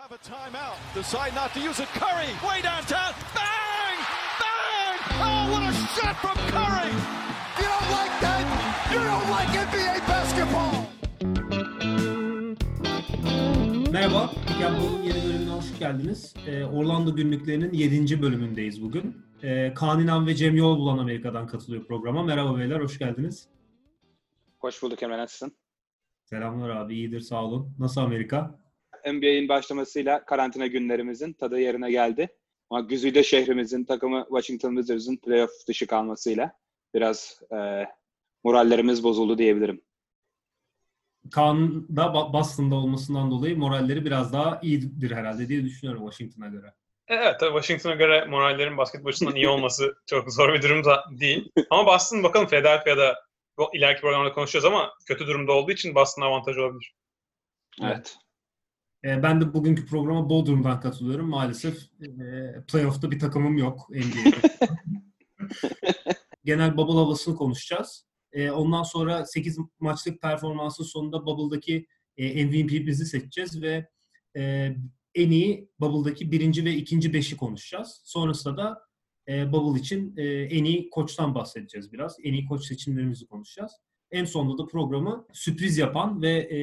have a timeout. Decide not to use it. Curry, way downtown. Bang! Bang! Oh, what a shot from Curry! You don't like that? You don't like NBA basketball! Merhaba, Pick yeni bölümüne hoş geldiniz. Ee, Orlando günlüklerinin 7. bölümündeyiz bugün. Ee, Kaan İnan ve Cem Yolbulan Amerika'dan katılıyor programa. Merhaba beyler, hoş geldiniz. Hoş bulduk Emre nasılsın? Selamlar abi, iyidir sağ olun. Nasıl Amerika? NBA'in başlamasıyla karantina günlerimizin tadı yerine geldi. Ama güzide şehrimizin takımı Washington Wizards'ın playoff dışı kalmasıyla biraz e, morallerimiz bozuldu diyebilirim. Kaan da Boston'da olmasından dolayı moralleri biraz daha iyidir herhalde diye düşünüyorum Washington'a göre. Evet tabii Washington'a göre morallerin basketbol açısından iyi olması çok zor bir durum da değil. Ama Boston bakalım Philadelphia'da ileriki programda konuşacağız ama kötü durumda olduğu için Boston avantajı olabilir. Evet. Ee, ben de bugünkü programa Bodrum'dan katılıyorum. Maalesef e, playoff'ta bir takımım yok NBA'de. Genel bubble havasını konuşacağız. E, ondan sonra 8 maçlık performansın sonunda bubble'daki e, MVP'mizi seçeceğiz ve e, en iyi bubble'daki birinci ve ikinci beşi konuşacağız. Sonrasında da e, bubble için e, en iyi koçtan bahsedeceğiz biraz. En iyi koç seçimlerimizi konuşacağız. En sonunda da programı sürpriz yapan ve e,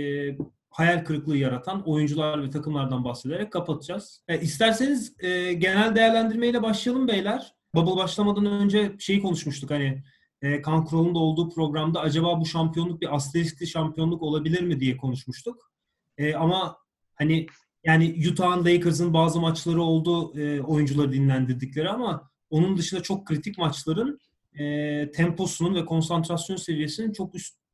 hayal kırıklığı yaratan oyuncular ve takımlardan bahsederek kapatacağız. E, isterseniz e, genel değerlendirmeyle başlayalım beyler. Bubble başlamadan önce şeyi konuşmuştuk hani e, Kan Kural'ın da olduğu programda acaba bu şampiyonluk bir asteriskli şampiyonluk olabilir mi diye konuşmuştuk. E, ama hani yani Utah'ın Lakers'ın bazı maçları oldu e, oyuncuları dinlendirdikleri ama onun dışında çok kritik maçların e, temposunun ve konsantrasyon seviyesinin çok üst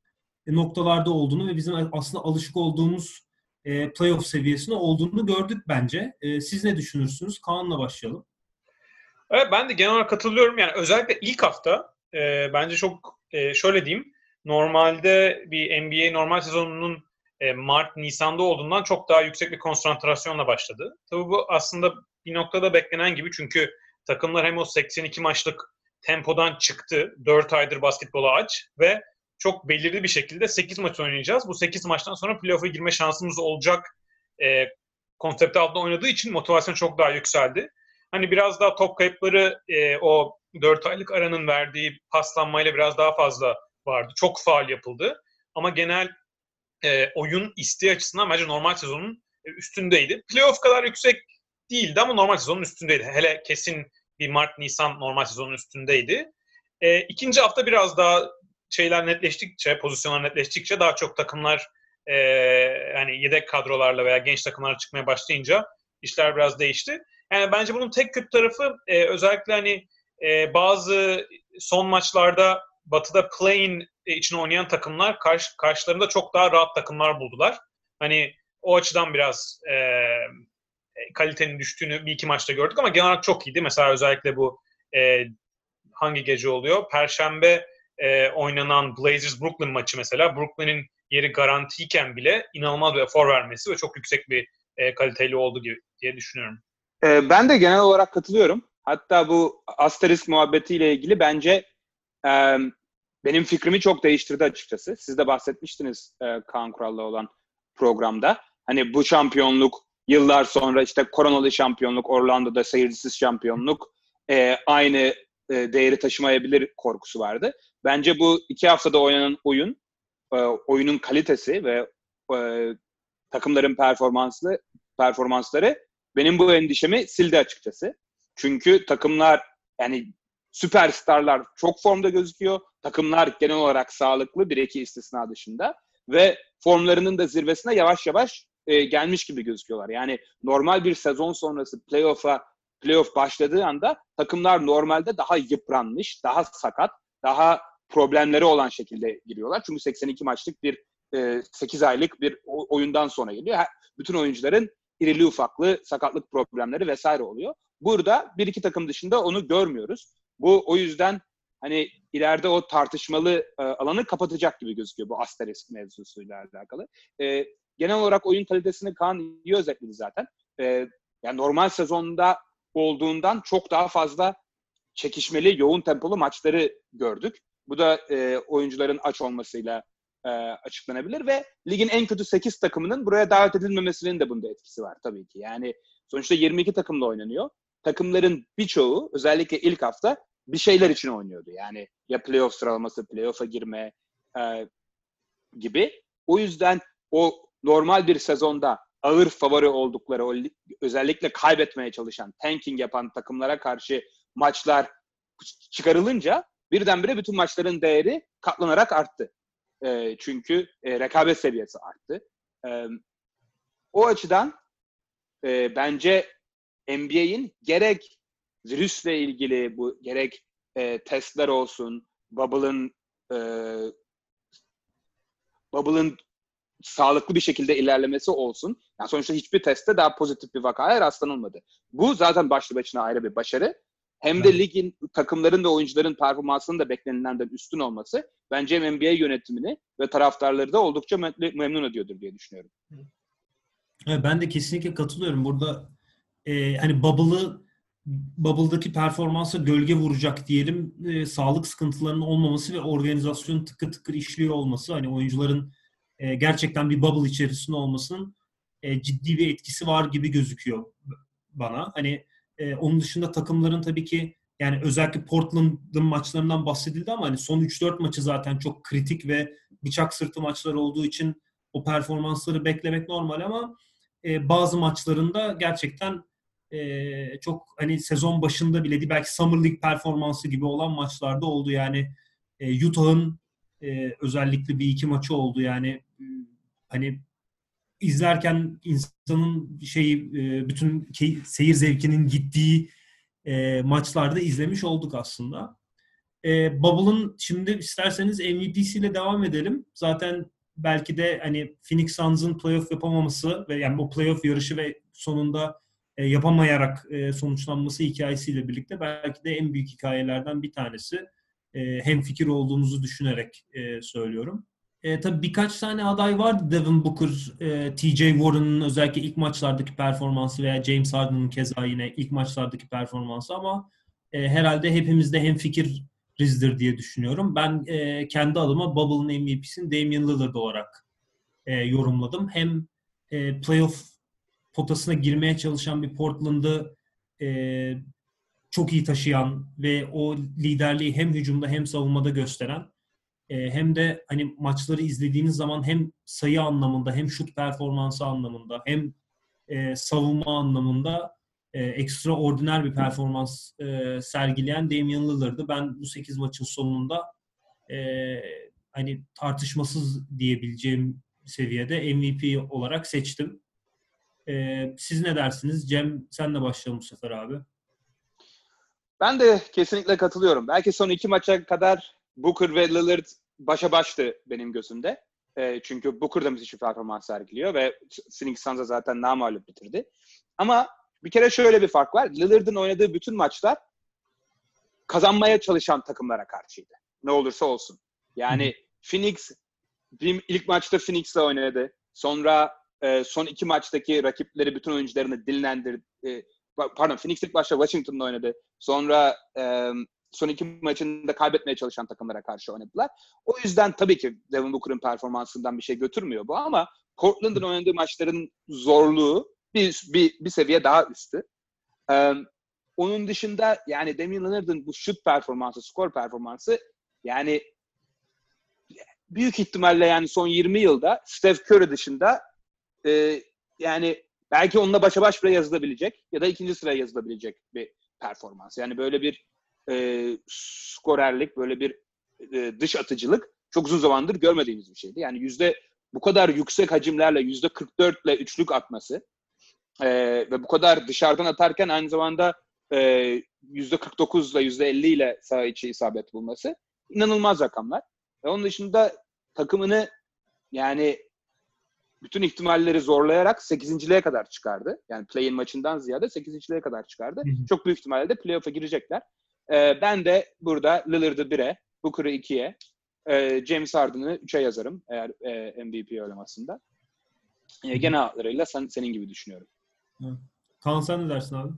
noktalarda olduğunu ve bizim aslında alışık olduğumuz e, playoff seviyesinde olduğunu gördük bence. E, siz ne düşünürsünüz? Kaan'la başlayalım. Evet ben de genel olarak katılıyorum. Yani özellikle ilk hafta e, bence çok e, şöyle diyeyim. Normalde bir NBA normal sezonunun e, Mart, Nisan'da olduğundan çok daha yüksek bir konsantrasyonla başladı. Tabii bu aslında bir noktada beklenen gibi çünkü takımlar hem o 82 maçlık tempodan çıktı. 4 aydır basketbola aç ve çok belirli bir şekilde 8 maç oynayacağız. Bu 8 maçtan sonra playoff'a girme şansımız olacak e, konsepti altında oynadığı için motivasyon çok daha yükseldi. Hani biraz daha top kayıpları e, o 4 aylık aranın verdiği paslanmayla biraz daha fazla vardı. Çok faal yapıldı. Ama genel e, oyun isteği açısından bence normal sezonun üstündeydi. Playoff kadar yüksek değildi ama normal sezonun üstündeydi. Hele kesin bir Mart-Nisan normal sezonun üstündeydi. E, ikinci hafta biraz daha şeyler netleştikçe, pozisyonlar netleştikçe daha çok takımlar e, yani yedek kadrolarla veya genç takımlar çıkmaya başlayınca işler biraz değişti. Yani bence bunun tek kötü tarafı e, özellikle hani e, bazı son maçlarda Batı'da playing için oynayan takımlar karşı, karşılarında çok daha rahat takımlar buldular. Hani o açıdan biraz e, kalitenin düştüğünü bir iki maçta gördük ama genel olarak çok iyiydi. Mesela özellikle bu e, hangi gece oluyor? Perşembe e, oynanan Blazers Brooklyn maçı mesela Brooklyn'in yeri garantiyken bile inanılmaz bir efor vermesi ve çok yüksek bir e, kaliteli oldu gibi diye düşünüyorum. E, ben de genel olarak katılıyorum. Hatta bu asterisk muhabbetiyle ilgili bence e, benim fikrimi çok değiştirdi açıkçası. Siz de bahsetmiştiniz e, Kaan Kural'la olan programda. Hani bu şampiyonluk yıllar sonra işte koronalı şampiyonluk, Orlando'da seyircisiz şampiyonluk e, aynı e, değeri taşımayabilir korkusu vardı. Bence bu iki haftada oynanan oyun, e, oyunun kalitesi ve e, takımların performanslı performansları benim bu endişemi sildi açıkçası. Çünkü takımlar yani süperstarlar çok formda gözüküyor. Takımlar genel olarak sağlıklı bir iki istisna dışında ve formlarının da zirvesine yavaş yavaş gelmiş gibi gözüküyorlar. Yani normal bir sezon sonrası playoff'a playoff başladığı anda takımlar normalde daha yıpranmış, daha sakat, daha problemleri olan şekilde giriyorlar. Çünkü 82 maçlık bir e, 8 aylık bir oyundan sonra geliyor. Bütün oyuncuların irili ufaklı sakatlık problemleri vesaire oluyor. Burada bir iki takım dışında onu görmüyoruz. Bu o yüzden hani ileride o tartışmalı e, alanı kapatacak gibi gözüküyor bu asterisk mevzusuyla alakalı. E, genel olarak oyun kalitesini Kaan iyi özetledi zaten. E, yani normal sezonda olduğundan çok daha fazla çekişmeli, yoğun tempolu maçları gördük. Bu da e, oyuncuların aç olmasıyla e, açıklanabilir ve ligin en kötü 8 takımının buraya davet edilmemesinin de bunda etkisi var tabii ki. Yani sonuçta 22 takımla oynanıyor. Takımların birçoğu özellikle ilk hafta bir şeyler için oynuyordu. Yani ya playoff sıralaması, playoff'a girme e, gibi. O yüzden o normal bir sezonda ağır favori oldukları, özellikle kaybetmeye çalışan, tanking yapan takımlara karşı maçlar çıkarılınca birdenbire bütün maçların değeri katlanarak arttı. E, çünkü e, rekabet seviyesi arttı. E, o açıdan e, bence NBA'in gerek virüsle ilgili bu gerek e, testler olsun, Bubble'ın e, Bubble'ın sağlıklı bir şekilde ilerlemesi olsun. Yani sonuçta hiçbir testte daha pozitif bir vakaya rastlanılmadı. Bu zaten başlı başına ayrı bir başarı. Hem de ligin, takımların ve oyuncuların performansının da beklenilenden üstün olması bence hem NBA yönetimini ve taraftarları da oldukça memnun ediyordur diye düşünüyorum. Evet, ben de kesinlikle katılıyorum. Burada e, hani Bubble'ı Bubble'daki performansa gölge vuracak diyelim e, sağlık sıkıntılarının olmaması ve organizasyon tıkır tıkır işliyor olması hani oyuncuların e, gerçekten bir bubble içerisinde olmasının e, ciddi bir etkisi var gibi gözüküyor bana. Hani e, onun dışında takımların tabii ki yani özellikle Portland'ın maçlarından bahsedildi ama hani son 3-4 maçı zaten çok kritik ve bıçak sırtı maçlar olduğu için o performansları beklemek normal ama e, bazı maçlarında gerçekten e, çok hani sezon başında bile değil belki Summer League performansı gibi olan maçlarda oldu. Yani e, Utah'ın e, özellikle bir iki maçı oldu. Yani hani izlerken insanın şey e, bütün seyir zevkinin gittiği e, maçlarda izlemiş olduk aslında. E, Bubble'ın şimdi isterseniz MVP'siyle devam edelim. Zaten belki de hani Phoenix Suns'ın playoff yapamaması ve yani bu playoff yarışı ve sonunda e, yapamayarak e, sonuçlanması hikayesiyle birlikte belki de en büyük hikayelerden bir tanesi. E, hem fikir olduğumuzu düşünerek e, söylüyorum. E, tabii birkaç tane aday vardı. Devin Booker, e, TJ Warren'ın özellikle ilk maçlardaki performansı veya James Harden'ın keza yine ilk maçlardaki performansı ama e, herhalde hepimizde hem fikirizdir diye düşünüyorum. Ben e, kendi adıma Bubble'ın MVP'sini Damian Lillard olarak e, yorumladım. Hem e, playoff potasına girmeye çalışan bir Portland'ı e, çok iyi taşıyan ve o liderliği hem hücumda hem savunmada gösteren hem de hani maçları izlediğiniz zaman hem sayı anlamında hem şut performansı anlamında hem e, savunma anlamında e, ekstraordiner bir performans e, sergileyen Damian Lillard'ı ben bu 8 maçın sonunda e, hani tartışmasız diyebileceğim seviyede MVP olarak seçtim. Siz ne dersiniz? Cem senle başlayalım bu sefer abi. Ben de kesinlikle katılıyorum. Belki son iki maça kadar Booker ve Lillard başa baştı benim gözümde. E, çünkü Booker da müthiş bir performans sergiliyor ve Phoenix Suns'a zaten namalup bitirdi. Ama bir kere şöyle bir fark var. Lillard'ın oynadığı bütün maçlar kazanmaya çalışan takımlara karşıydı. Ne olursa olsun. Yani. Phoenix ilk maçta Phoenix'le oynadı. Sonra e, son iki maçtaki rakipleri bütün oyuncularını dinlendirdi. E, pardon Phoenix ilk başta Washington'da oynadı. Sonra e, son iki maçında kaybetmeye çalışan takımlara karşı oynadılar. O yüzden tabii ki Devin Booker'ın performansından bir şey götürmüyor bu ama Portland'ın oynadığı maçların zorluğu bir, bir, bir seviye daha üstü. Ee, onun dışında yani Damian Lillard'ın bu şut performansı, skor performansı yani büyük ihtimalle yani son 20 yılda Steph Curry dışında e, yani belki onunla başa baş bile yazılabilecek ya da ikinci sıraya yazılabilecek bir performans. Yani böyle bir e, skorerlik, böyle bir e, dış atıcılık çok uzun zamandır görmediğimiz bir şeydi. Yani yüzde bu kadar yüksek hacimlerle yüzde 44 ile üçlük atması e, ve bu kadar dışarıdan atarken aynı zamanda e, yüzde 49 ile yüzde 50 ile saha içi isabet bulması inanılmaz rakamlar. Ve onun dışında takımını yani bütün ihtimalleri zorlayarak 8.liğe kadar çıkardı. Yani play-in maçından ziyade 8.liğe kadar çıkardı. Hı hı. Çok büyük ihtimalle de playoff'a girecekler. Ee, ben de burada Lillard'ı 1'e, Booker'ı 2'ye, e, James Harden'ı 3'e yazarım eğer e, MVP oylamasında. E, genel hatlarıyla sen, senin gibi düşünüyorum. Kaan sen ne dersin abi?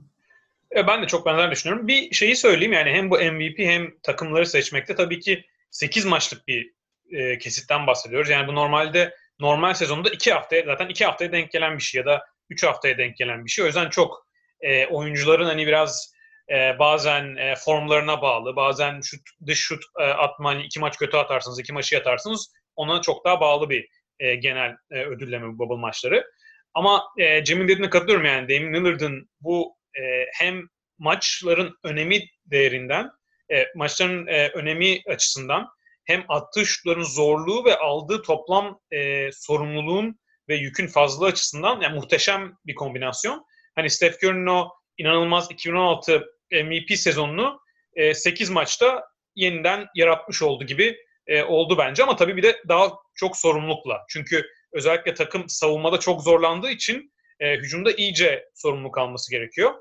E, ben de çok benzer düşünüyorum. Bir şeyi söyleyeyim yani hem bu MVP hem takımları seçmekte tabii ki 8 maçlık bir e, kesitten bahsediyoruz. Yani bu normalde normal sezonda iki haftaya zaten iki haftaya denk gelen bir şey ya da üç haftaya denk gelen bir şey. O yüzden çok e, oyuncuların hani biraz e, bazen e, formlarına bağlı, bazen şut, dış şut e, atma, iki maç kötü atarsınız, iki maçı yatarsınız. Ona çok daha bağlı bir e, genel e, ödülleme bu bubble maçları. Ama e, Cem'in dediğine katılıyorum yani Damian Lillard'ın bu e, hem maçların önemi değerinden, e, maçların e, önemi açısından hem attığı şutların zorluğu ve aldığı toplam e, sorumluluğun ve yükün fazla açısından yani muhteşem bir kombinasyon. Hani Steph Curry'nin o inanılmaz 2016 MVP sezonunu e, 8 maçta yeniden yaratmış oldu gibi e, oldu bence ama tabii bir de daha çok sorumlulukla. Çünkü özellikle takım savunmada çok zorlandığı için e, hücumda iyice sorumluluk alması gerekiyor.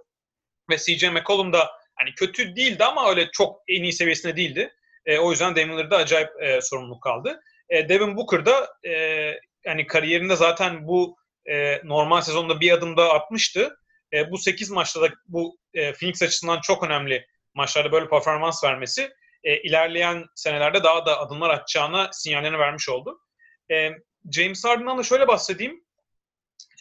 Ve CJ McCollum da hani kötü değildi ama öyle çok en iyi seviyesinde değildi. E, o yüzden Damian Lillard'a acayip e, sorumluluk kaldı. E, Devin Booker da e, yani kariyerinde zaten bu e, normal sezonda bir adım daha atmıştı. E, bu 8 maçta da bu e, Phoenix açısından çok önemli maçlarda böyle performans vermesi e, ilerleyen senelerde daha da adımlar atacağına sinyallerini vermiş oldu. E, James Harden'dan da şöyle bahsedeyim.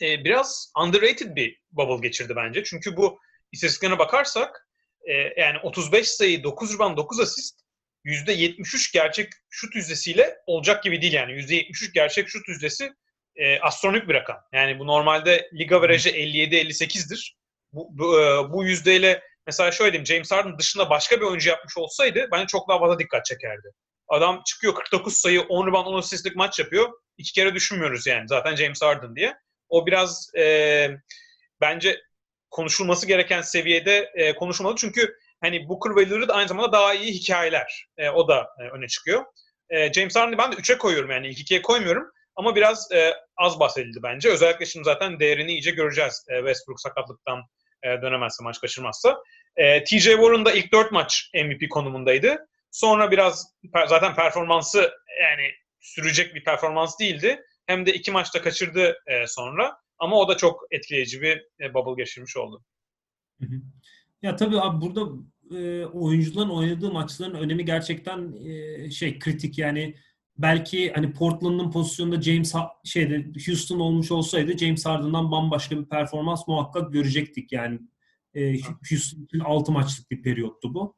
E, biraz underrated bir bubble geçirdi bence. Çünkü bu istatistiklerine bakarsak e, yani 35 sayı, 9 rebound, 9 asist %73 gerçek şut yüzdesiyle olacak gibi değil yani. %73 gerçek şut yüzdesi e, astronomik bir rakam. Yani bu normalde liga averajı 57-58'dir. Bu, bu, e, bu yüzdeyle mesela şöyle diyeyim James Harden dışında başka bir oyuncu yapmış olsaydı bence çok daha fazla dikkat çekerdi. Adam çıkıyor 49 sayı 10 rebound 10 asistlik maç yapıyor. İki kere düşünmüyoruz yani zaten James Harden diye. O biraz e, bence konuşulması gereken seviyede e, konuşulmalı. Çünkü hani Booker ve Lillard aynı zamanda daha iyi hikayeler. E, o da e, öne çıkıyor. E, James Harden'ı ben de 3'e koyuyorum yani ilk 2'ye koymuyorum. Ama biraz e, az bahsedildi bence. Özellikle şimdi zaten değerini iyice göreceğiz e, Westbrook sakatlıktan e, dönemezse, maç kaçırmazsa. E, TJ Warren da ilk 4 maç MVP konumundaydı. Sonra biraz zaten performansı yani sürecek bir performans değildi. Hem de iki maçta kaçırdı e, sonra. Ama o da çok etkileyici bir e, bubble geçirmiş oldu. Ya tabii abi burada e, oyuncuların oynadığı maçların önemi gerçekten e, şey kritik yani belki hani Portland'ın pozisyonunda James şeyde Houston olmuş olsaydı James Harden'dan bambaşka bir performans muhakkak görecektik yani. E, Houston için 6 maçlık bir periyottu bu.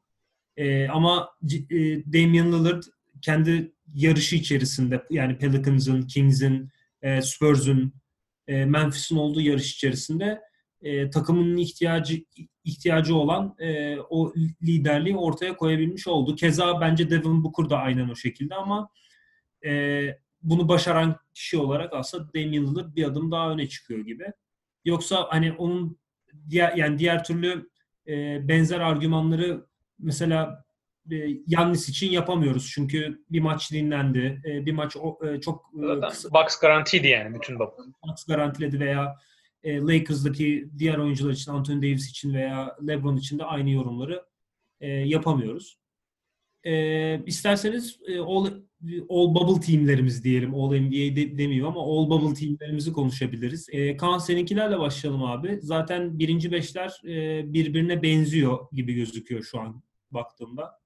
E, ama e, Damian Lillard kendi yarışı içerisinde yani Pelicans'ın, Kings'in, e, Spurs'un, e, Memphis'in olduğu yarış içerisinde e, takımının ihtiyacı ihtiyacı olan e, o liderliği ortaya koyabilmiş oldu. Keza bence Devin Booker da aynen o şekilde ama e, bunu başaran kişi olarak aslında Damian Lillard bir adım daha öne çıkıyor gibi. Yoksa hani onun diğer yani diğer türlü e, benzer argümanları mesela e, Yannis için yapamıyoruz. Çünkü bir maç dinlendi. E, bir maç o, e, çok e, kısa. Bucks garantiydi yani bütün bak. Bucks garantiledi veya e, Lakers'daki diğer oyuncular için, Anthony Davis için veya LeBron için de aynı yorumları e, yapamıyoruz. E, isterseniz e, all, all bubble teamlerimiz diyelim. All NBA de, demiyor ama all bubble teamlerimizi konuşabiliriz. E, Kaan seninkilerle başlayalım abi. Zaten birinci beşler e, birbirine benziyor gibi gözüküyor şu an baktığımda.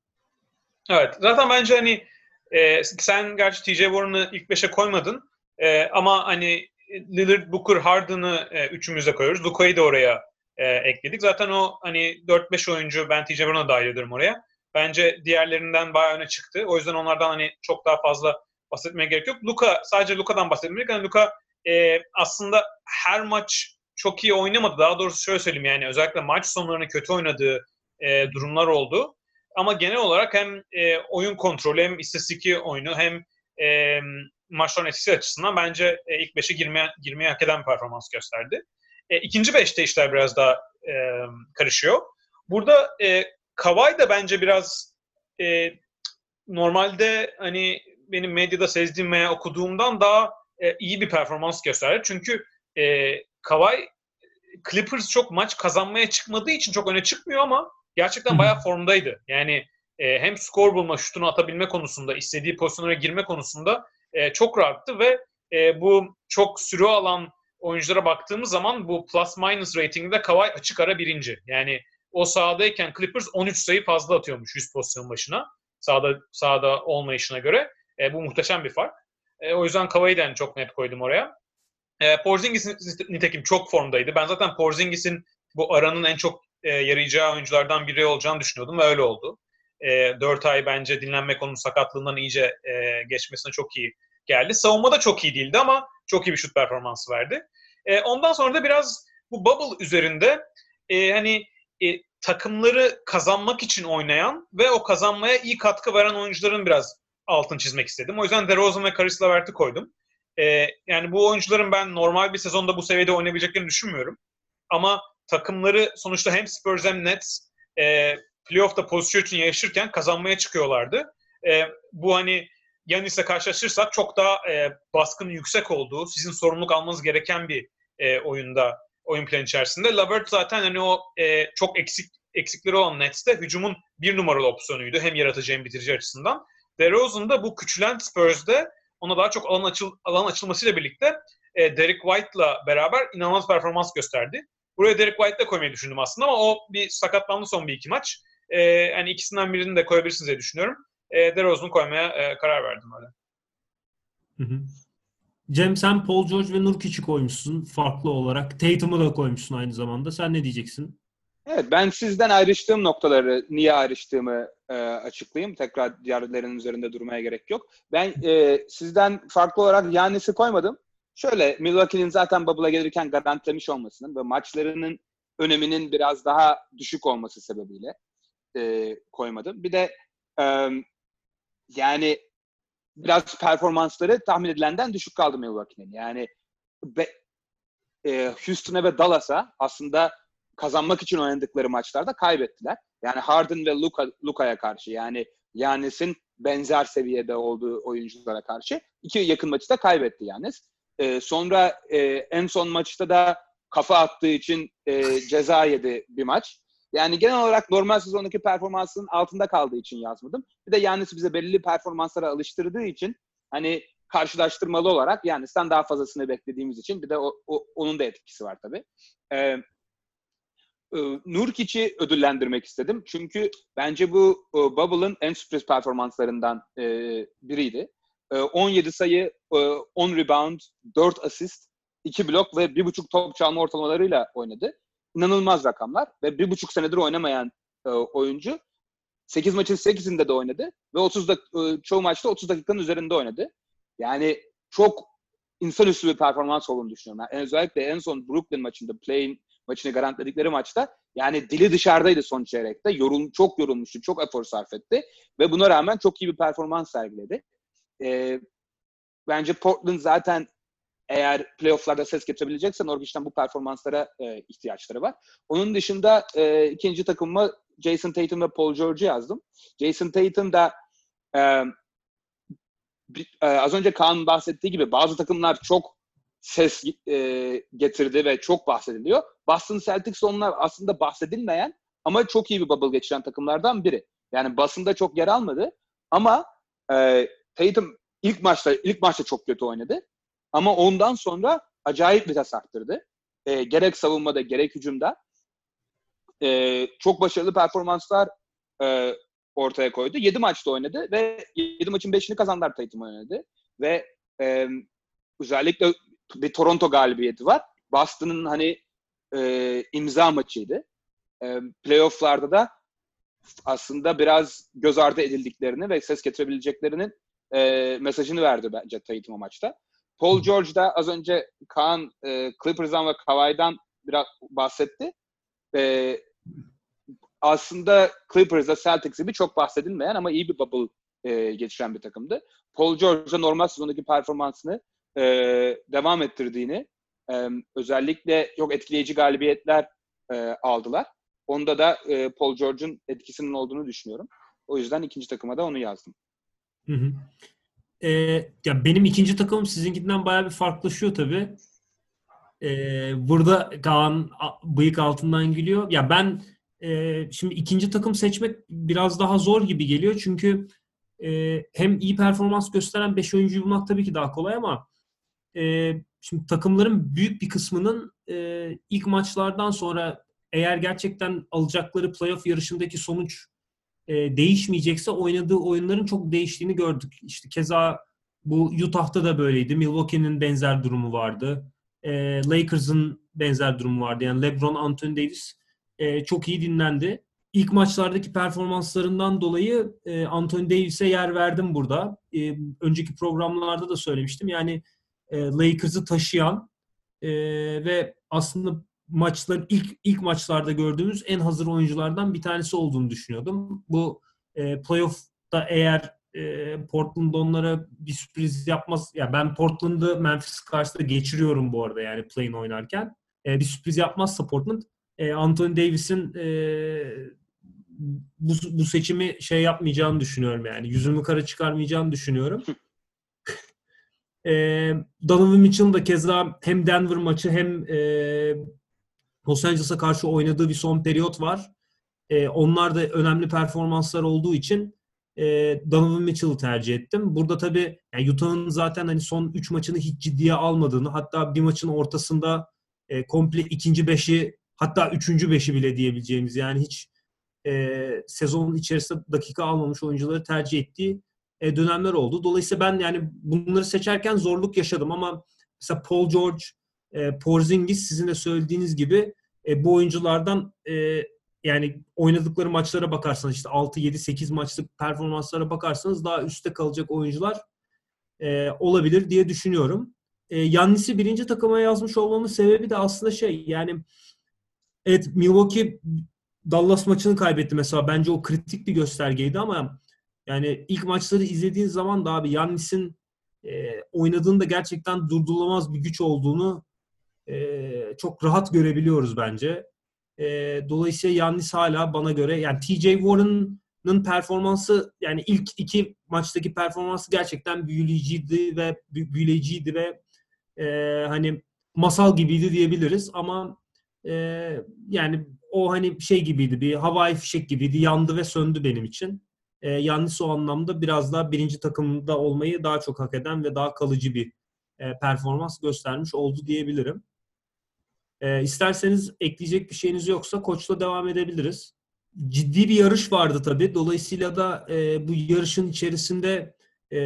Evet. Zaten bence hani e, sen gerçi TJ Warren'ı ilk beşe koymadın. E, ama hani Lillard, Booker, Harden'ı e, üçümüze koyuyoruz. Luka'yı da oraya e, ekledik. Zaten o hani 4-5 oyuncu ben TJ Warren'a dahil ediyorum oraya. Bence diğerlerinden bayağı öne çıktı. O yüzden onlardan hani çok daha fazla bahsetmeye gerek yok. Luka, sadece Luka'dan bahsetmek. Yani Luka e, aslında her maç çok iyi oynamadı. Daha doğrusu şöyle söyleyeyim yani özellikle maç sonlarını kötü oynadığı e, durumlar oldu. Ama genel olarak hem e, oyun kontrolü hem istatistiki oyunu hem e, maçların etkisi açısından bence e, ilk 5'e girmeye, girmeye hak eden performans gösterdi. E, ikinci 5'te işler biraz daha e, karışıyor. Burada e, Kavay da bence biraz e, normalde hani benim medyada sezdiğim veya okuduğumdan daha e, iyi bir performans gösterdi. Çünkü e, Kavay Clippers çok maç kazanmaya çıkmadığı için çok öne çıkmıyor ama gerçekten bayağı formdaydı. Yani e, hem skor bulma, şutunu atabilme konusunda, istediği pozisyonlara girme konusunda e, çok rahattı ve e, bu çok sürü alan oyunculara baktığımız zaman bu plus minus ratinginde Kawhi açık ara birinci. Yani o sahadayken Clippers 13 sayı fazla atıyormuş 100 pozisyon başına. Sahada, sahada olmayışına göre. E, bu muhteşem bir fark. E, o yüzden Kavai'yi de çok net koydum oraya. E, Porzingis nitekim çok formdaydı. Ben zaten Porzingis'in bu aranın en çok e, yarayacağı oyunculardan biri olacağını düşünüyordum ve öyle oldu. E, 4 ay bence dinlenmek onun sakatlığından iyice e, geçmesine çok iyi geldi. Savunma da çok iyi değildi ama çok iyi bir şut performansı verdi. E, ondan sonra da biraz bu bubble üzerinde e, hani e, takımları kazanmak için oynayan ve o kazanmaya iyi katkı veren oyuncuların biraz altını çizmek istedim. O yüzden DeRozan ve Caris LeVert'i koydum. E, yani bu oyuncuların ben normal bir sezonda bu seviyede oynayabileceklerini düşünmüyorum. Ama takımları sonuçta hem Spurs hem Nets e, playoff'ta pozisyon için yarışırken kazanmaya çıkıyorlardı. E, bu hani Yanis'le karşılaşırsak çok daha e, baskının yüksek olduğu, sizin sorumluluk almanız gereken bir e, oyunda, oyun planı içerisinde. Lavert zaten hani o e, çok eksik eksikleri olan Nets'te hücumun bir numaralı opsiyonuydu. Hem yaratıcı hem bitirici açısından. DeRozan da bu küçülen Spurs'de ona daha çok alan, açıl, alan açılmasıyla birlikte e, Derek White'la beraber inanılmaz performans gösterdi. Buraya Derek White'la koymayı düşündüm aslında ama o bir sakatlandı son bir iki maç. E, yani ikisinden birini de koyabilirsiniz diye düşünüyorum. E, DeRozan'ı koymaya e, karar verdim öyle. Hı hı. Cem sen Paul George ve Nurkic'i koymuşsun farklı olarak. Tatum'u da koymuşsun aynı zamanda. Sen ne diyeceksin? Evet, ben sizden ayrıştığım noktaları, niye ayrıştığımı e, açıklayayım. Tekrar diğerlerinin üzerinde durmaya gerek yok. Ben e, sizden farklı olarak Yannis'i koymadım. Şöyle, Milwaukee'nin zaten Bubble'a gelirken garantilemiş olmasının ve maçlarının öneminin biraz daha düşük olması sebebiyle e, koymadım. Bir de e, yani biraz performansları tahmin edilenden düşük kaldı Milwaukee'nin. Yani be, e, Houston'a ve Dallas'a aslında kazanmak için oynadıkları maçlarda kaybettiler. Yani Harden ve Luka, Luka'ya karşı yani Yanis'in benzer seviyede olduğu oyunculara karşı iki yakın maçı da kaybetti Yanis. E, sonra e, en son maçta da kafa attığı için e, ceza yedi bir maç. Yani genel olarak normal sezondaki performansının altında kaldığı için yazmadım. Bir de Yanis bize belirli performanslara alıştırdığı için hani karşılaştırmalı olarak yani sen daha fazlasını beklediğimiz için bir de o, o, onun da etkisi var tabii. Ee, Nurkic'i ödüllendirmek istedim. Çünkü bence bu e, Bubble'ın en sürpriz performanslarından e, biriydi. E, 17 sayı, e, 10 rebound, 4 asist, 2 blok ve 1.5 top çalma ortalamalarıyla oynadı. İnanılmaz rakamlar ve 1.5 senedir oynamayan e, oyuncu 8 maçın 8'inde de oynadı ve 30 da, e, çoğu maçta 30 dakikanın üzerinde oynadı. Yani çok insanüstü bir performans olduğunu düşünüyorum. Yani özellikle en son Brooklyn maçında play'in maçını garantiledikleri maçta yani dili dışarıdaydı son çeyrekte. Yorul, çok yorulmuştu, çok efor sarf etti ve buna rağmen çok iyi bir performans sergiledi. Ee, bence Portland zaten eğer playofflarda ses getirebilecekse Norwich'ten bu performanslara e, ihtiyaçları var. Onun dışında e, ikinci takımıma Jason Tatum ve Paul George'u yazdım. Jason Tatum da e, bir, e, az önce Kaan bahsettiği gibi bazı takımlar çok ses e, getirdi ve çok bahsediliyor. Boston Celtics onlar aslında bahsedilmeyen ama çok iyi bir bubble geçiren takımlardan biri. Yani basında çok yer almadı ama e, Tatum ilk maçta ilk maçta çok kötü oynadı. Ama ondan sonra acayip bir tas arttırdı. E, gerek savunmada gerek hücumda. E, çok başarılı performanslar e, ortaya koydu. 7 maçta oynadı ve 7 maçın 5'ini kazandılar Tatum oynadı. Ve e, özellikle bir Toronto galibiyeti var. Boston'ın hani e, imza maçıydı. E, playoff'larda da aslında biraz göz ardı edildiklerini ve ses getirebileceklerinin e, mesajını verdi bence Tatum o maçta. Paul George da az önce Kaan e, Clippers'dan ve Kawhi'dan biraz bahsetti. E, aslında Clippers'da Celtics gibi çok bahsedilmeyen ama iyi bir bubble e, geçiren bir takımdı. Paul George'a normal sezondaki performansını e, devam ettirdiğini, e, özellikle çok etkileyici galibiyetler e, aldılar. Onda da e, Paul George'un etkisinin olduğunu düşünüyorum. O yüzden ikinci takıma da onu yazdım. Hı hı. Ee, ya benim ikinci takımım sizinkinden bayağı bir farklılaşıyor tabii. Ee, burada Kaan bıyık altından gülüyor. Ya ben e, şimdi ikinci takım seçmek biraz daha zor gibi geliyor. Çünkü e, hem iyi performans gösteren 5 oyuncuyu bulmak tabii ki daha kolay ama e, şimdi takımların büyük bir kısmının e, ilk maçlardan sonra eğer gerçekten alacakları playoff yarışındaki sonuç e, değişmeyecekse oynadığı oyunların çok değiştiğini gördük. İşte keza bu Utah'ta da böyleydi. Milwaukee'nin benzer durumu vardı. E, Lakers'ın benzer durumu vardı. Yani LeBron, Anthony Davis e, çok iyi dinlendi. İlk maçlardaki performanslarından dolayı e, Anthony Davis'e yer verdim burada. E, önceki programlarda da söylemiştim. Yani e, Lakers'ı taşıyan e, ve aslında maçların ilk ilk maçlarda gördüğümüz en hazır oyunculardan bir tanesi olduğunu düşünüyordum. Bu e, playoff'ta eğer e, Portland onlara bir sürpriz yapmaz. Ya yani ben Portland'ı Memphis karşısında geçiriyorum bu arada yani play'in oynarken. E, bir sürpriz yapmazsa Portland e, Anthony Davis'in e, bu, bu seçimi şey yapmayacağını düşünüyorum yani. Yüzümü kara çıkarmayacağını düşünüyorum. e, Donovan Mitchell'ın da keza hem Denver maçı hem e, Los Angeles'a karşı oynadığı bir son periyot var. E, onlar da önemli performanslar olduğu için e, Donovan Mitchell'ı tercih ettim. Burada tabii yani Utah'ın zaten hani son 3 maçını hiç ciddiye almadığını hatta bir maçın ortasında e, komple ikinci beşi hatta üçüncü beşi bile diyebileceğimiz yani hiç e, sezonun içerisinde dakika almamış oyuncuları tercih ettiği e, dönemler oldu. Dolayısıyla ben yani bunları seçerken zorluk yaşadım ama mesela Paul George, e, Porzingis sizin de söylediğiniz gibi e, bu oyunculardan e, yani oynadıkları maçlara bakarsanız işte 6, 7, 8 maçlık performanslara bakarsanız daha üstte kalacak oyuncular e, olabilir diye düşünüyorum. E, Yannis'i birinci takıma yazmış olmamın sebebi de aslında şey yani evet Milwaukee Dallas maçını kaybetti mesela. Bence o kritik bir göstergeydi ama yani ilk maçları izlediğin zaman da abi Yannis'in e, oynadığında gerçekten durdurulamaz bir güç olduğunu e, çok rahat görebiliyoruz bence. E, dolayısıyla Yannis hala bana göre yani TJ Warren'ın performansı yani ilk iki maçtaki performansı gerçekten büyüleyiciydi ve büyüleyiciydi ve e, hani masal gibiydi diyebiliriz ama e, yani o hani şey gibiydi bir havai fişek gibiydi yandı ve söndü benim için. E, Yannis o anlamda biraz daha birinci takımda olmayı daha çok hak eden ve daha kalıcı bir e, performans göstermiş oldu diyebilirim. E, isterseniz ekleyecek bir şeyiniz yoksa koçla devam edebiliriz. Ciddi bir yarış vardı tabii. Dolayısıyla da e, bu yarışın içerisinde e,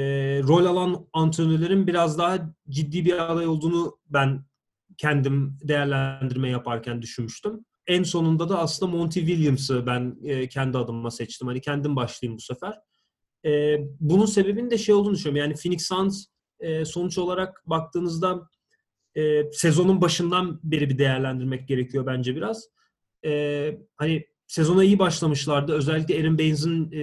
rol alan antrenörlerin biraz daha ciddi bir aday olduğunu ben kendim değerlendirme yaparken düşünmüştüm. En sonunda da aslında Monty Williams'ı ben e, kendi adıma seçtim. Hani kendim başlayayım bu sefer. E, bunun sebebinin de şey olduğunu düşünüyorum. Yani Phoenix Suns e, sonuç olarak baktığınızda e, sezonun başından beri bir değerlendirmek gerekiyor bence biraz. E, hani sezona iyi başlamışlardı. Özellikle Aaron Baines'in e,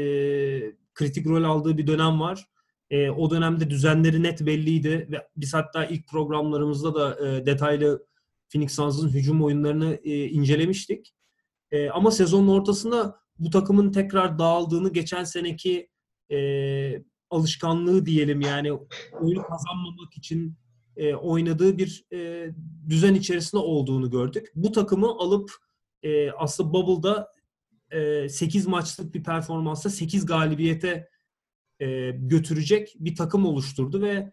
kritik rol aldığı bir dönem var. E, o dönemde düzenleri net belliydi ve biz hatta ilk programlarımızda da e, detaylı Phoenix Suns'ın hücum oyunlarını e, incelemiştik. E, ama sezonun ortasında bu takımın tekrar dağıldığını geçen seneki e, alışkanlığı diyelim yani oyunu kazanmamak için e, oynadığı bir e, düzen içerisinde olduğunu gördük. Bu takımı alıp e, aslında Bubble'da e, 8 maçlık bir performansa 8 galibiyete e, götürecek bir takım oluşturdu ve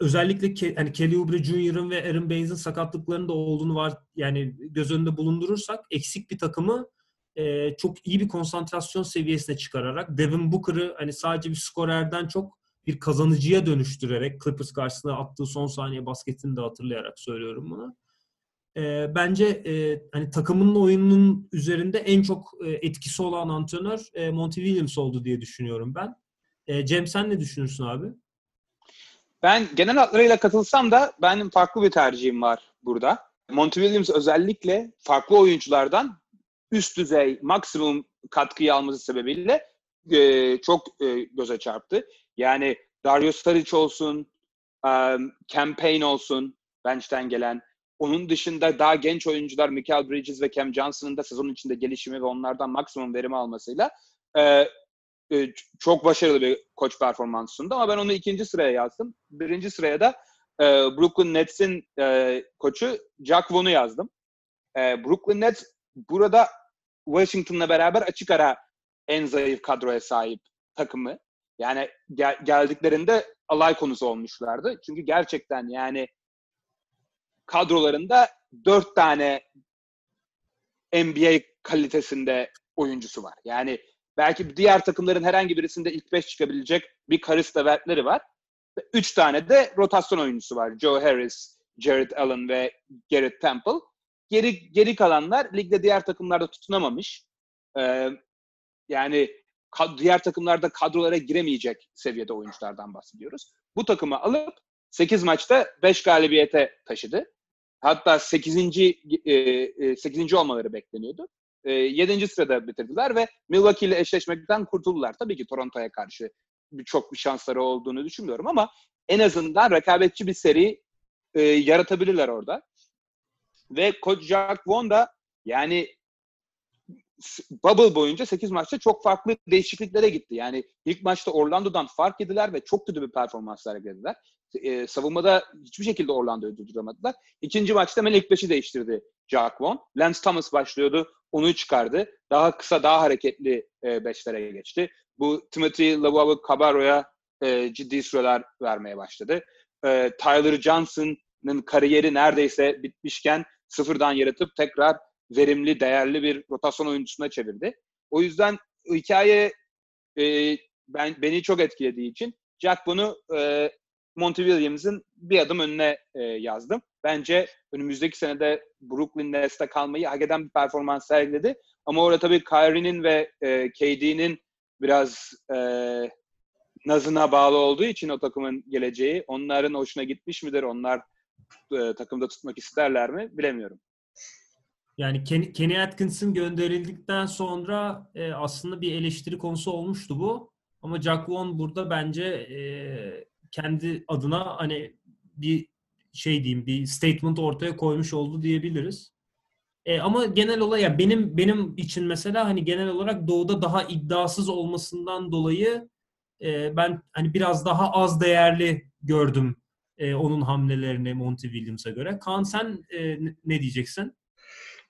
özellikle ke, hani Kelly Oubre Jr.'ın ve Aaron Baines'in sakatlıklarında olduğunu var yani göz önünde bulundurursak eksik bir takımı e, çok iyi bir konsantrasyon seviyesine çıkararak Devin Booker'ı hani sadece bir skorerden çok bir kazanıcıya dönüştürerek Clippers karşısında attığı son saniye basketini de hatırlayarak söylüyorum bunu. E, bence e, hani takımın oyununun üzerinde en çok e, etkisi olan antrenör e, Monty Williams oldu diye düşünüyorum ben. E, Cem sen ne düşünürsün abi? Ben genel hatlarıyla katılsam da benim farklı bir tercihim var burada. Monty Williams özellikle farklı oyunculardan üst düzey maksimum katkıyı alması sebebiyle e, çok e, göze çarptı. Yani Darius Saric olsun, um, Campaign olsun, bench'ten gelen. Onun dışında daha genç oyuncular Michael Bridges ve Cam Johnson'ın da sezon içinde gelişimi ve onlardan maksimum verimi almasıyla e, e, çok başarılı bir koç performansı sundu. Ama ben onu ikinci sıraya yazdım. Birinci sıraya da e, Brooklyn Nets'in e, koçu Jack Vaughn'u yazdım. E, Brooklyn Nets burada Washington'la beraber açık ara en zayıf kadroya sahip takımı. Yani gel- geldiklerinde alay konusu olmuşlardı. Çünkü gerçekten yani kadrolarında dört tane NBA kalitesinde oyuncusu var. Yani belki diğer takımların herhangi birisinde ilk 5 çıkabilecek bir Karista Vert'leri var. Üç tane de rotasyon oyuncusu var. Joe Harris, Jared Allen ve Garrett Temple. Geri, geri kalanlar ligde diğer takımlarda tutunamamış. Ee, yani diğer takımlarda kadrolara giremeyecek seviyede oyunculardan bahsediyoruz. Bu takımı alıp 8 maçta 5 galibiyete taşıdı. Hatta 8. 8. olmaları bekleniyordu. 7. E, sırada bitirdiler ve Milwaukee ile eşleşmekten kurtuldular. Tabii ki Toronto'ya karşı çok bir şansları olduğunu düşünmüyorum ama en azından rekabetçi bir seri e, yaratabilirler orada. Ve Coach Jack Vaughn da yani bubble boyunca 8 maçta çok farklı değişikliklere gitti. Yani ilk maçta Orlando'dan fark yediler ve çok kötü bir performans sergilediler. E, savunmada hiçbir şekilde Orlando'yu durduramadılar. İkinci maçta hemen ilk beşi değiştirdi Vaughn. Lance Thomas başlıyordu. Onu çıkardı. Daha kısa, daha hareketli e, beşlere geçti. Bu Timothy Lavavu Cabarro'ya e, ciddi süreler vermeye başladı. E, Tyler Johnson'ın kariyeri neredeyse bitmişken sıfırdan yaratıp tekrar verimli, değerli bir rotasyon oyuncusuna çevirdi. O yüzden hikaye e, ben beni çok etkilediği için Jack bunu e, Monty Williams'ın bir adım önüne e, yazdım. Bence önümüzdeki senede Brooklyn Nets'te kalmayı hak eden bir performans sergiledi. Ama orada tabii Kyrie'nin ve e, KD'nin biraz e, nazına bağlı olduğu için o takımın geleceği onların hoşuna gitmiş midir? Onlar e, takımda tutmak isterler mi? Bilemiyorum. Yani Kenny, Atkinson gönderildikten sonra e, aslında bir eleştiri konusu olmuştu bu. Ama Jack Vaughn burada bence e, kendi adına hani bir şey diyeyim bir statement ortaya koymuş oldu diyebiliriz. E, ama genel olarak ya benim benim için mesela hani genel olarak doğuda daha iddiasız olmasından dolayı e, ben hani biraz daha az değerli gördüm e, onun hamlelerini Monty Williams'a göre. Kaan sen e, ne diyeceksin?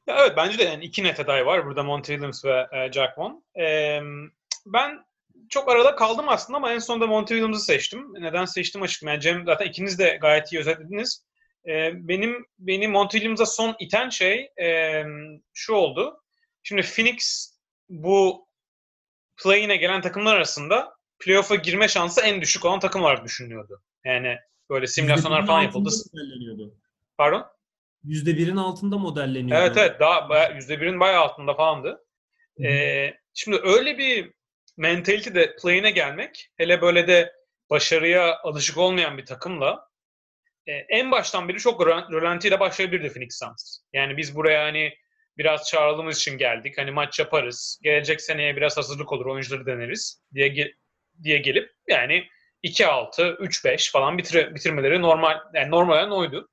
Ya evet bence de yani iki net aday var burada Monty Williams ve e, Jack Vaughn. E, ben çok arada kaldım aslında ama en sonunda Monty Williams'ı seçtim. Neden seçtim açıkçası. Yani Cem zaten ikiniz de gayet iyi özetlediniz. E, benim beni Monty Williams'a son iten şey e, şu oldu. Şimdi Phoenix bu play-in'e gelen takımlar arasında playoff'a girme şansı en düşük olan takım olarak düşünülüyordu. Yani böyle simülasyonlar falan yapıldı. Pardon? %1'in altında modelleniyor. Evet evet daha baya, %1'in bayağı altında falandı. Ee, şimdi öyle bir mentality de play'ine gelmek hele böyle de başarıya alışık olmayan bir takımla e, en baştan beri çok rölantiyle başlayabilirdi Phoenix Suns. Yani biz buraya hani biraz çağrıldığımız için geldik. Hani maç yaparız. Gelecek seneye biraz hazırlık olur. Oyuncuları deneriz diye diye gelip yani 2-6, 3-5 falan bitir bitirmeleri normal yani normalen oydu.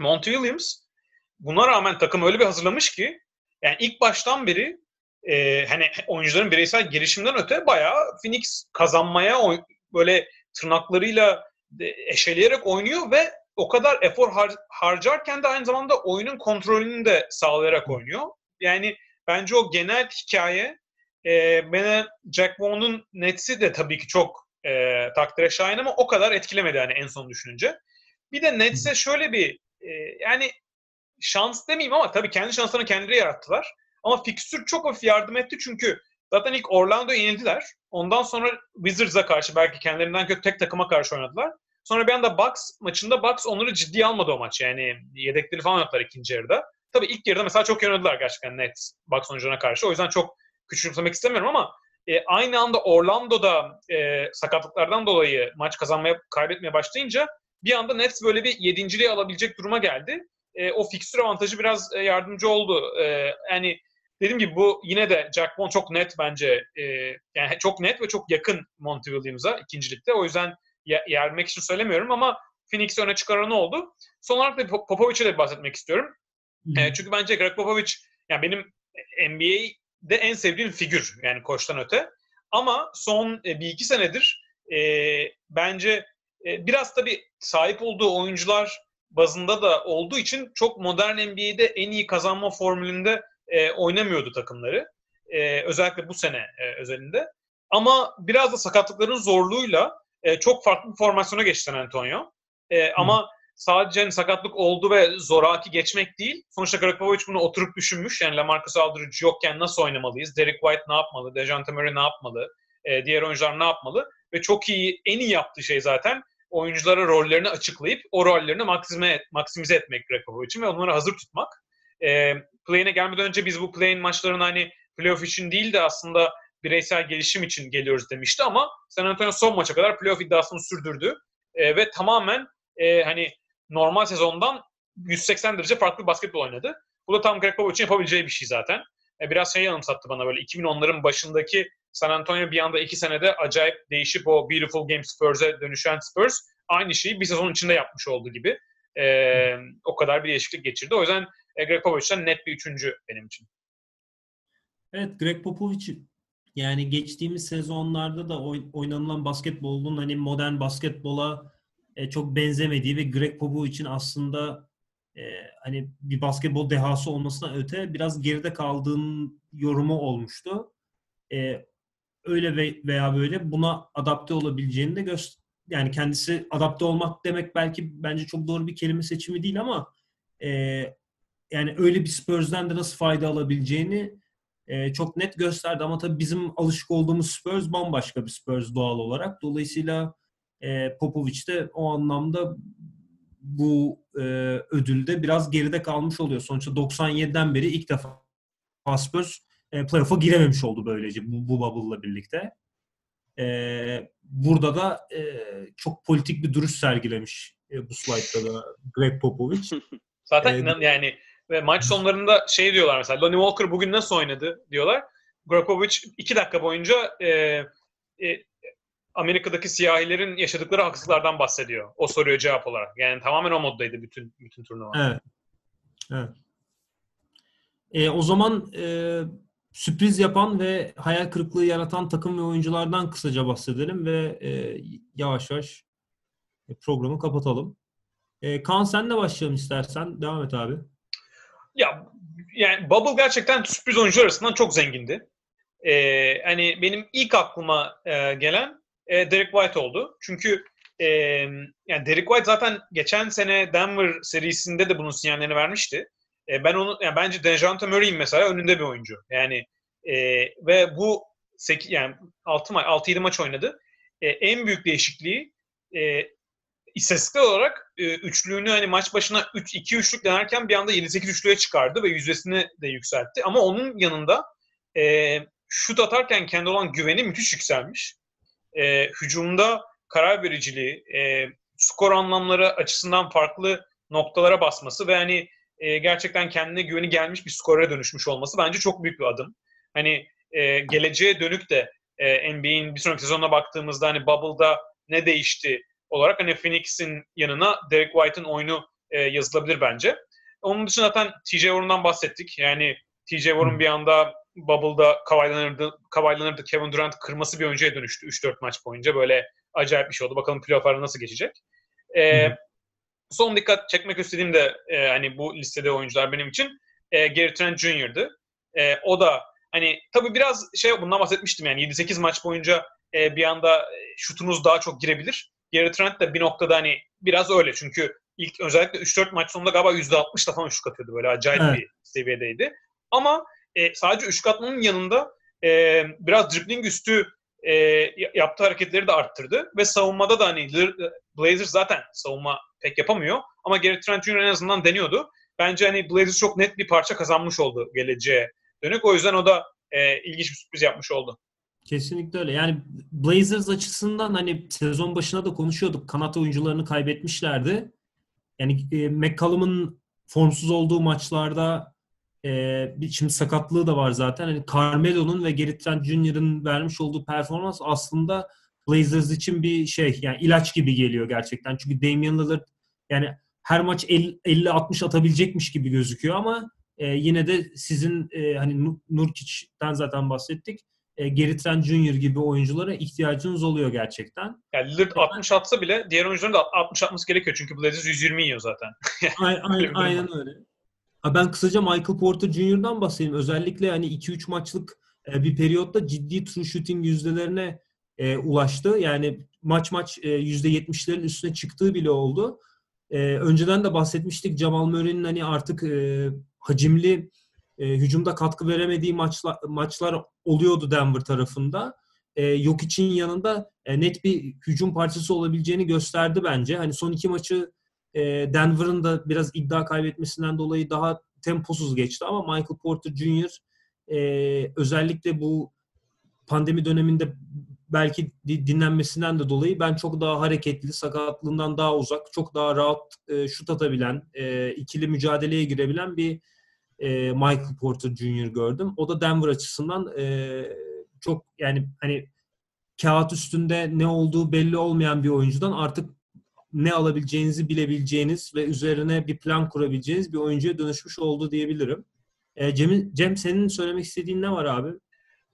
Monty Williams buna rağmen takım öyle bir hazırlamış ki yani ilk baştan beri e, hani oyuncuların bireysel gelişimden öte bayağı Phoenix kazanmaya böyle tırnaklarıyla eşeleyerek oynuyor ve o kadar efor har- harcarken de aynı zamanda oyunun kontrolünü de sağlayarak oynuyor. Yani bence o genel hikaye e, beni Jack Vaughn'un Nets'i de tabii ki çok e, takdire şayan ama o kadar etkilemedi yani en son düşününce. Bir de Nets'e şöyle bir e, yani şans demeyeyim ama tabii kendi şanslarını kendileri yarattılar. Ama fikstür çok hafif yardım etti çünkü zaten ilk Orlando'ya yenildiler. Ondan sonra Wizards'a karşı belki kendilerinden kötü tek takıma karşı oynadılar. Sonra bir anda Bucks maçında Bucks onları ciddiye almadı o maç. Yani yedekleri falan yaptılar ikinci yarıda. Tabii ilk yarıda mesela çok oynadılar gerçekten net Bucks oyuncularına karşı. O yüzden çok küçümsemek istemiyorum ama e, aynı anda Orlando'da e, sakatlıklardan dolayı maç kazanmaya, kaybetmeye başlayınca bir anda Nets böyle bir yedinciliği alabilecek duruma geldi. E, o fikstür avantajı biraz e, yardımcı oldu. E, yani dediğim gibi bu yine de Jack Bond çok net bence. E, yani çok net ve çok yakın Monty Williams'a ikincilikte. O yüzden yermek için söylemiyorum ama Phoenix öne çıkaran oldu. Son olarak da Popovic'e de bahsetmek istiyorum. E, çünkü bence Greg Popovich yani benim NBA'de en sevdiğim figür yani koçtan öte. Ama son e, bir iki senedir e, bence biraz tabii sahip olduğu oyuncular bazında da olduğu için çok modern NBA'de en iyi kazanma formülünde e, oynamıyordu takımları. E, özellikle bu sene e, özelinde. Ama biraz da sakatlıkların zorluğuyla e, çok farklı bir formasyona geçti San Antonio. E, ama sadece hani sakatlık oldu ve zoraki geçmek değil. Sonuçta Greg bunu oturup düşünmüş. Yani Lamarcus Aldridge yokken nasıl oynamalıyız? Derek White ne yapmalı? Dejounte Murray ne yapmalı? E, diğer oyuncular ne yapmalı? Ve çok iyi, en iyi yaptığı şey zaten oyunculara rollerini açıklayıp o rollerini maksimize, maksimize etmek Greg Popovich'in ve onları hazır tutmak. E, play'ine gelmeden önce biz bu play'in maçlarını hani playoff için değil de aslında bireysel gelişim için geliyoruz demişti ama San Antonio son maça kadar playoff iddiasını sürdürdü. E, ve tamamen e, hani normal sezondan 180 derece farklı basketbol oynadı. Bu da tam Greg Popovich'in yapabileceği bir şey zaten. E, biraz şey yanımsattı bana böyle 2010'ların başındaki San Antonio bir anda iki senede acayip değişip o Beautiful Game Spurs'e dönüşen Spurs aynı şeyi bir sezon içinde yapmış olduğu gibi. E, o kadar bir değişiklik geçirdi. O yüzden e, Greg Popovich'ten net bir üçüncü benim için. Evet Greg Popovich yani geçtiğimiz sezonlarda da oynanılan basketbolun hani modern basketbola e, çok benzemediği ve Greg Popovich'in aslında e, hani bir basketbol dehası olmasına öte biraz geride kaldığın yorumu olmuştu. Öyle ve, veya böyle buna adapte olabileceğini de göster yani kendisi adapte olmak demek belki bence çok doğru bir kelime seçimi değil ama e, yani öyle bir Spurs'den de nasıl fayda alabileceğini e, çok net gösterdi ama tabii bizim alışık olduğumuz Spurs bambaşka bir Spurs doğal olarak. Dolayısıyla e, Popovic de o anlamda bu e, ödülde biraz geride kalmış oluyor. Sonuçta 97'den beri ilk defa Spurs e, playoff'a girememiş oldu böylece bu, bu bubble'la birlikte. E, burada da e, çok politik bir duruş sergilemiş e, bu slide'da da Greg Popovich. Zaten ee, inan, yani ve maç sonlarında şey diyorlar mesela Lonnie Walker bugün nasıl oynadı diyorlar. Greg Popovich iki dakika boyunca e, e, Amerika'daki siyahilerin yaşadıkları haksızlardan bahsediyor. O soruyor cevap olarak. Yani tamamen o moddaydı bütün bütün turnuva. Evet. Evet. E, o zaman e, sürpriz yapan ve hayal kırıklığı yaratan takım ve oyunculardan kısaca bahsedelim ve e, yavaş yavaş programı kapatalım. E, Kaan senle başlayalım istersen. Devam et abi. Ya yani Bubble gerçekten sürpriz oyuncular arasından çok zengindi. Ee, hani benim ilk aklıma e, gelen e, Derek White oldu. Çünkü e, yani Derek White zaten geçen sene Denver serisinde de bunun sinyallerini vermişti. E, ben onu yani bence Dejounte Murray'in mesela önünde bir oyuncu. Yani e, ve bu 8 yani 6 maç 6 7 maç oynadı. E, en büyük değişikliği e, istatistiksel olarak e, üçlüğünü hani maç başına 3 2 üçlük denerken bir anda 7 8 üçlüğe çıkardı ve yüzdesini de yükseltti. Ama onun yanında e, şut atarken kendi olan güveni müthiş yükselmiş e, hücumda karar vericiliği, e, skor anlamları açısından farklı noktalara basması ve hani e, gerçekten kendine güveni gelmiş bir skorera dönüşmüş olması bence çok büyük bir adım. Hani e, geleceğe dönük de e, NBA'in bir sonraki sezonuna baktığımızda hani Bubble'da ne değişti olarak hani Phoenix'in yanına Derek White'ın oyunu e, yazılabilir bence. Onun dışında zaten TJ Warren'dan bahsettik. Yani TJ Warren bir anda Bubble'da kavaylanırdı, kavaylanırdı. Kevin Durant kırması bir oyuncuya dönüştü 3-4 maç boyunca. Böyle acayip bir şey oldu. Bakalım playoff'lara nasıl geçecek. Ee, son dikkat çekmek istediğim de e, hani bu listede oyuncular benim için e, Gary Trent Jr.'dı. E, o da hani tabii biraz şey bundan bahsetmiştim yani 7-8 maç boyunca e, bir anda şutunuz daha çok girebilir. Gary Trent de bir noktada hani biraz öyle çünkü ilk özellikle 3-4 maç sonunda galiba %60 falan şut atıyordu böyle acayip evet. bir seviyedeydi. Ama e, sadece üçlük atmanın yanında e, biraz dribbling üstü e, yaptığı hareketleri de arttırdı. Ve savunmada da hani Blazers zaten savunma pek yapamıyor. Ama Gary Trent Jr. en azından deniyordu. Bence hani Blazers çok net bir parça kazanmış oldu geleceğe dönük. O yüzden o da e, ilginç bir sürpriz yapmış oldu. Kesinlikle öyle. Yani Blazers açısından hani sezon başına da konuşuyorduk. Kanat oyuncularını kaybetmişlerdi. Yani e, McCollum'un formsuz olduğu maçlarda e, şimdi sakatlığı da var zaten. Hani Carmelo'nun ve Gary Trent Jr.'ın vermiş olduğu performans aslında Blazers için bir şey yani ilaç gibi geliyor gerçekten. Çünkü Damian Lillard yani her maç 50-60 atabilecekmiş gibi gözüküyor ama e, yine de sizin e, hani Nurkic'ten zaten bahsettik. E, Gary Trent Jr. gibi oyunculara ihtiyacınız oluyor gerçekten. Yani Lillard 60 atsa bile diğer oyuncuların da 60 atması gerekiyor. Çünkü Blazers 120 yiyor zaten. aynen, aynen öyle. Ben kısaca Michael Porter Jr.'dan bahsedeyim. Özellikle hani 2-3 maçlık e, bir periyotta ciddi true shooting yüzdelerine e, ulaştı. Yani maç maç e, %70'lerin üstüne çıktığı bile oldu. e, önceden de bahsetmiştik Jamal Murray'nin hani artık e, hacimli e, hücumda katkı veremediği maçlar maçlar oluyordu Denver tarafında. E, yok için yanında e, net bir hücum parçası olabileceğini gösterdi bence. Hani son iki maçı e, Denver'ın da biraz iddia kaybetmesinden dolayı daha temposuz geçti ama Michael Porter Jr. E, özellikle bu pandemi döneminde belki dinlenmesinden de dolayı ben çok daha hareketli, sakatlığından daha uzak, çok daha rahat e, şut atabilen, e, ikili mücadeleye girebilen bir e, Michael Porter Jr. gördüm. O da Denver açısından çok yani hani kağıt üstünde ne olduğu belli olmayan bir oyuncudan artık ne alabileceğinizi bilebileceğiniz ve üzerine bir plan kurabileceğiniz bir oyuncuya dönüşmüş oldu diyebilirim. E, Cem, Cem senin söylemek istediğin ne var abi?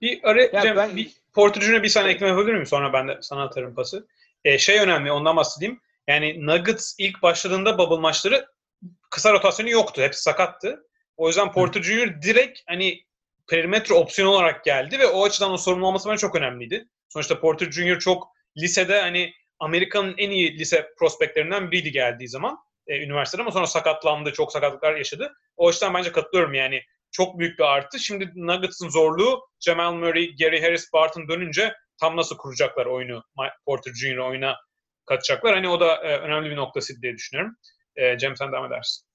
Bir ara Ya Cem, ben- bir Porter Jr. bir saniye ekleme yapabilir miyim? Sonra ben de sana atarım pası. E, şey önemli ondan bahsedeyim. Yani Nuggets ilk başladığında bubble maçları kısa rotasyonu yoktu. Hepsi sakattı. O yüzden Porter Jr. direkt hani perimetre opsiyonu olarak geldi ve o açıdan o sorumlu olması bence çok önemliydi. Sonuçta Porter Jr. çok lisede hani Amerika'nın en iyi lise prospektlerinden biriydi geldiği zaman e, üniversitede ama sonra sakatlandı. Çok sakatlıklar yaşadı. O açıdan bence katılıyorum yani. Çok büyük bir artı. Şimdi Nuggets'ın zorluğu Jamal Murray, Gary Harris, Barton dönünce tam nasıl kuracaklar oyunu Porter Jr. oyuna katacaklar. Hani o da e, önemli bir noktası diye düşünüyorum. E, Cem sen devam edersin.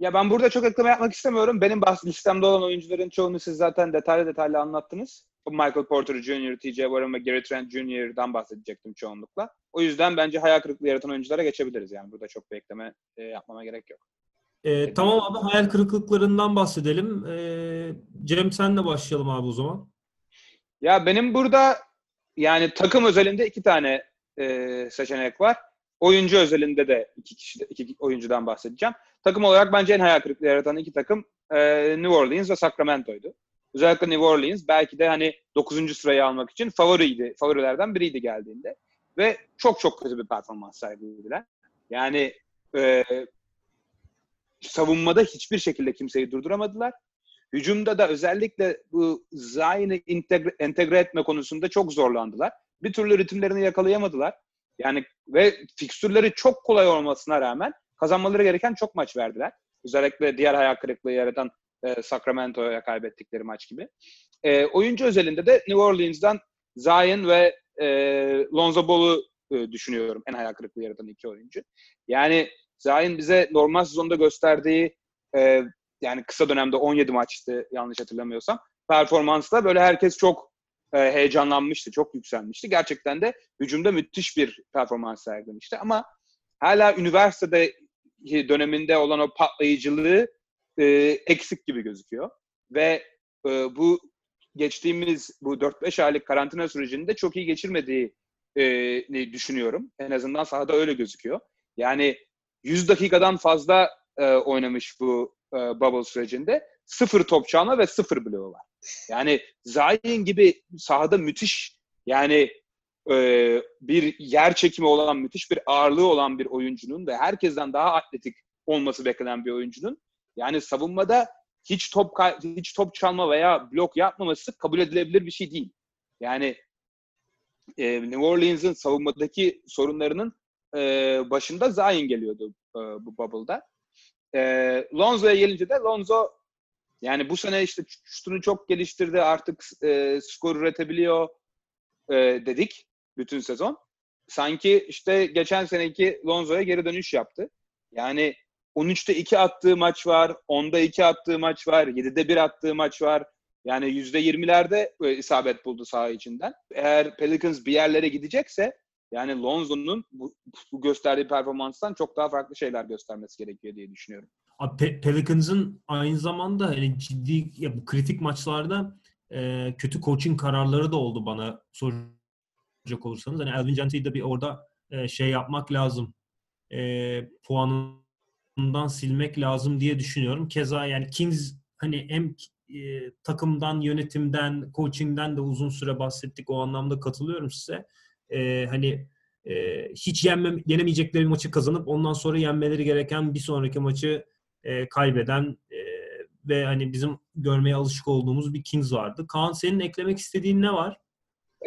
Ya ben burada çok ekleme yapmak istemiyorum. Benim bahs listemde olan oyuncuların çoğunu siz zaten detaylı detaylı anlattınız. Michael Porter Jr., TJ Warren ve Gary Trent Jr.'dan bahsedecektim çoğunlukla. O yüzden bence hayal kırıklığı yaratan oyunculara geçebiliriz. Yani burada çok bir ekleme e, yapmama gerek yok. E, tamam abi hayal kırıklıklarından bahsedelim. E, Cem senle başlayalım abi o zaman. Ya benim burada yani takım özelinde iki tane e, seçenek var. Oyuncu özelinde de iki kişi iki oyuncudan bahsedeceğim. Takım olarak bence en hayal kırıklığı yaratan iki takım e, New Orleans ve Sacramento'ydu. Özellikle New Orleans belki de hani 9. sırayı almak için favoriydi, favorilerden biriydi geldiğinde. Ve çok çok kötü bir performans sergilediler. Yani e, savunmada hiçbir şekilde kimseyi durduramadılar. Hücumda da özellikle bu Zion'ı entegre, entegre etme konusunda çok zorlandılar. Bir türlü ritimlerini yakalayamadılar. Yani ve fikstürleri çok kolay olmasına rağmen kazanmaları gereken çok maç verdiler. Özellikle diğer hayal kırıklığı yaratan e, Sacramento'ya kaybettikleri maç gibi. E, oyuncu özelinde de New Orleans'dan Zion ve e, Lonzo Ball'u e, düşünüyorum en hayal kırıklığı yaratan iki oyuncu. Yani Zion bize normal sezonda gösterdiği e, yani kısa dönemde 17 maçtı yanlış hatırlamıyorsam. Performansla böyle herkes çok e, heyecanlanmıştı, çok yükselmişti. Gerçekten de hücumda müthiş bir performans sergilemişti. Ama hala üniversitede döneminde olan o patlayıcılığı e, eksik gibi gözüküyor. Ve e, bu geçtiğimiz bu 4-5 aylık karantina sürecinde çok iyi geçirmediği düşünüyorum. En azından sahada öyle gözüküyor. Yani 100 dakikadan fazla e, oynamış bu e, bubble sürecinde. Sıfır top çalma ve sıfır bloğu var. Yani Zayn gibi sahada müthiş yani e, bir yer çekimi olan, müthiş bir ağırlığı olan bir oyuncunun ve herkesten daha atletik olması beklenen bir oyuncunun yani savunmada hiç top hiç top çalma veya blok yapmaması kabul edilebilir bir şey değil. Yani e, New Orleans'ın savunmadaki sorunlarının e, başında Zion geliyordu e, bu bubble'da. E, Lonzo'ya gelince de Lonzo yani bu sene işte şutunu çok geliştirdi artık e, skor üretebiliyor e, dedik bütün sezon. Sanki işte geçen seneki Lonzo'ya geri dönüş yaptı. Yani 13'te 2 attığı maç var, 10'da 2 attığı maç var, 7'de 1 attığı maç var. Yani %20'lerde isabet buldu saha içinden. Eğer Pelicans bir yerlere gidecekse yani Lonzo'nun bu, bu gösterdiği performanstan çok daha farklı şeyler göstermesi gerekiyor diye düşünüyorum. Pe- Pelicans'ın aynı zamanda hani ciddi ya bu kritik maçlarda e, kötü coaching kararları da oldu bana soracak olursanız. Hani Elvin Gentry'i de bir orada e, şey yapmak lazım. E, puanından silmek lazım diye düşünüyorum. Keza yani Kings hani hem e, takımdan, yönetimden, coachingden de uzun süre bahsettik. O anlamda katılıyorum size. E, hani e, hiç yenme, yenemeyecekleri bir maçı kazanıp ondan sonra yenmeleri gereken bir sonraki maçı e, kaybeden e, ve hani bizim görmeye alışık olduğumuz bir Kings vardı. Kaan senin eklemek istediğin ne var?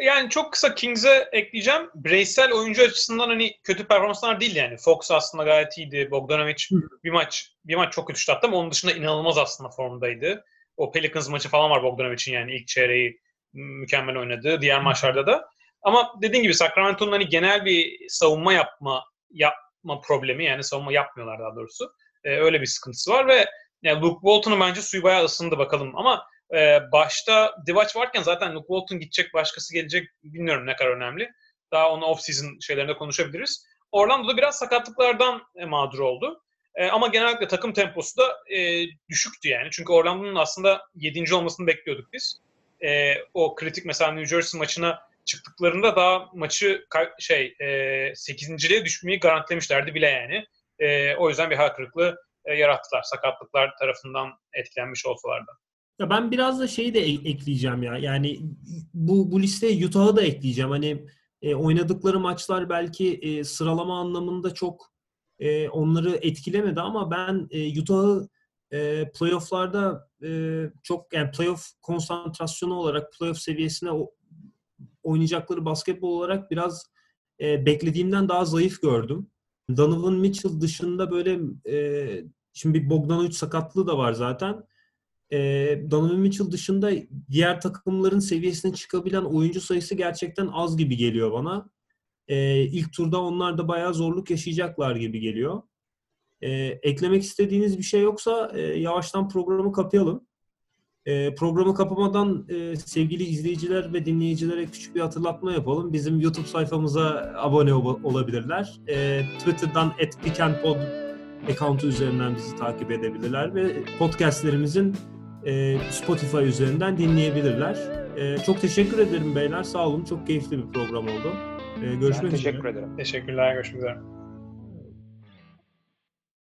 Yani çok kısa Kings'e ekleyeceğim. Bireysel oyuncu açısından hani kötü performanslar değil yani. Fox aslında gayet iyiydi. Bogdanovic bir maç bir maç çok kötü ama onun dışında inanılmaz aslında formdaydı. O Pelicans maçı falan var Bogdanovic'in yani ilk çeyreği mükemmel oynadı. Diğer maçlarda da. Ama dediğim gibi Sacramento'nun hani genel bir savunma yapma yapma problemi yani savunma yapmıyorlar daha doğrusu. Ee, öyle bir sıkıntısı var ve yani Luke Walton'un bence suyu bayağı ısındı bakalım ama e, başta Divac varken zaten Luke Walton gidecek başkası gelecek bilmiyorum ne kadar önemli. Daha onu off-season şeylerinde konuşabiliriz. Orlando'da biraz sakatlıklardan e, mağdur oldu. E, ama genellikle takım temposu da e, düşüktü yani. Çünkü Orlando'nun aslında 7. olmasını bekliyorduk biz. E, o kritik mesela New Jersey maçına çıktıklarında daha maçı şey e, 8.liğe düşmeyi garantilemişlerdi bile yani. E, o yüzden bir hayal kırıklığı e, yarattılar. Sakatlıklar tarafından etkilenmiş olsalar. Ya ben biraz da şeyi de e- ekleyeceğim ya. Yani bu bu listeye Utah'ı da ekleyeceğim. Hani e, oynadıkları maçlar belki e, sıralama anlamında çok e, onları etkilemedi ama ben e, Utah'ı e, playoff'larda e, çok yani playoff konsantrasyonu olarak playoff seviyesine o, oynayacakları basketbol olarak biraz e, beklediğimden daha zayıf gördüm. Donovan Mitchell dışında böyle e, şimdi bir Bogdanovic sakatlığı da var zaten. E, Donovan Mitchell dışında diğer takımların seviyesine çıkabilen oyuncu sayısı gerçekten az gibi geliyor bana. E, ilk turda onlar da bayağı zorluk yaşayacaklar gibi geliyor. E, eklemek istediğiniz bir şey yoksa e, yavaştan programı kapayalım. E, programı kapamadan e, sevgili izleyiciler ve dinleyicilere küçük bir hatırlatma yapalım. Bizim YouTube sayfamıza abone ol- olabilirler. E, Twitter'dan @pickandpod account'u üzerinden bizi takip edebilirler ve podcastlerimizin e, Spotify üzerinden dinleyebilirler. E, çok teşekkür ederim beyler. Sağ olun. Çok keyifli bir program oldu. E, görüşmek Ben üzere. teşekkür ederim. Teşekkürler. Görüşmek üzere.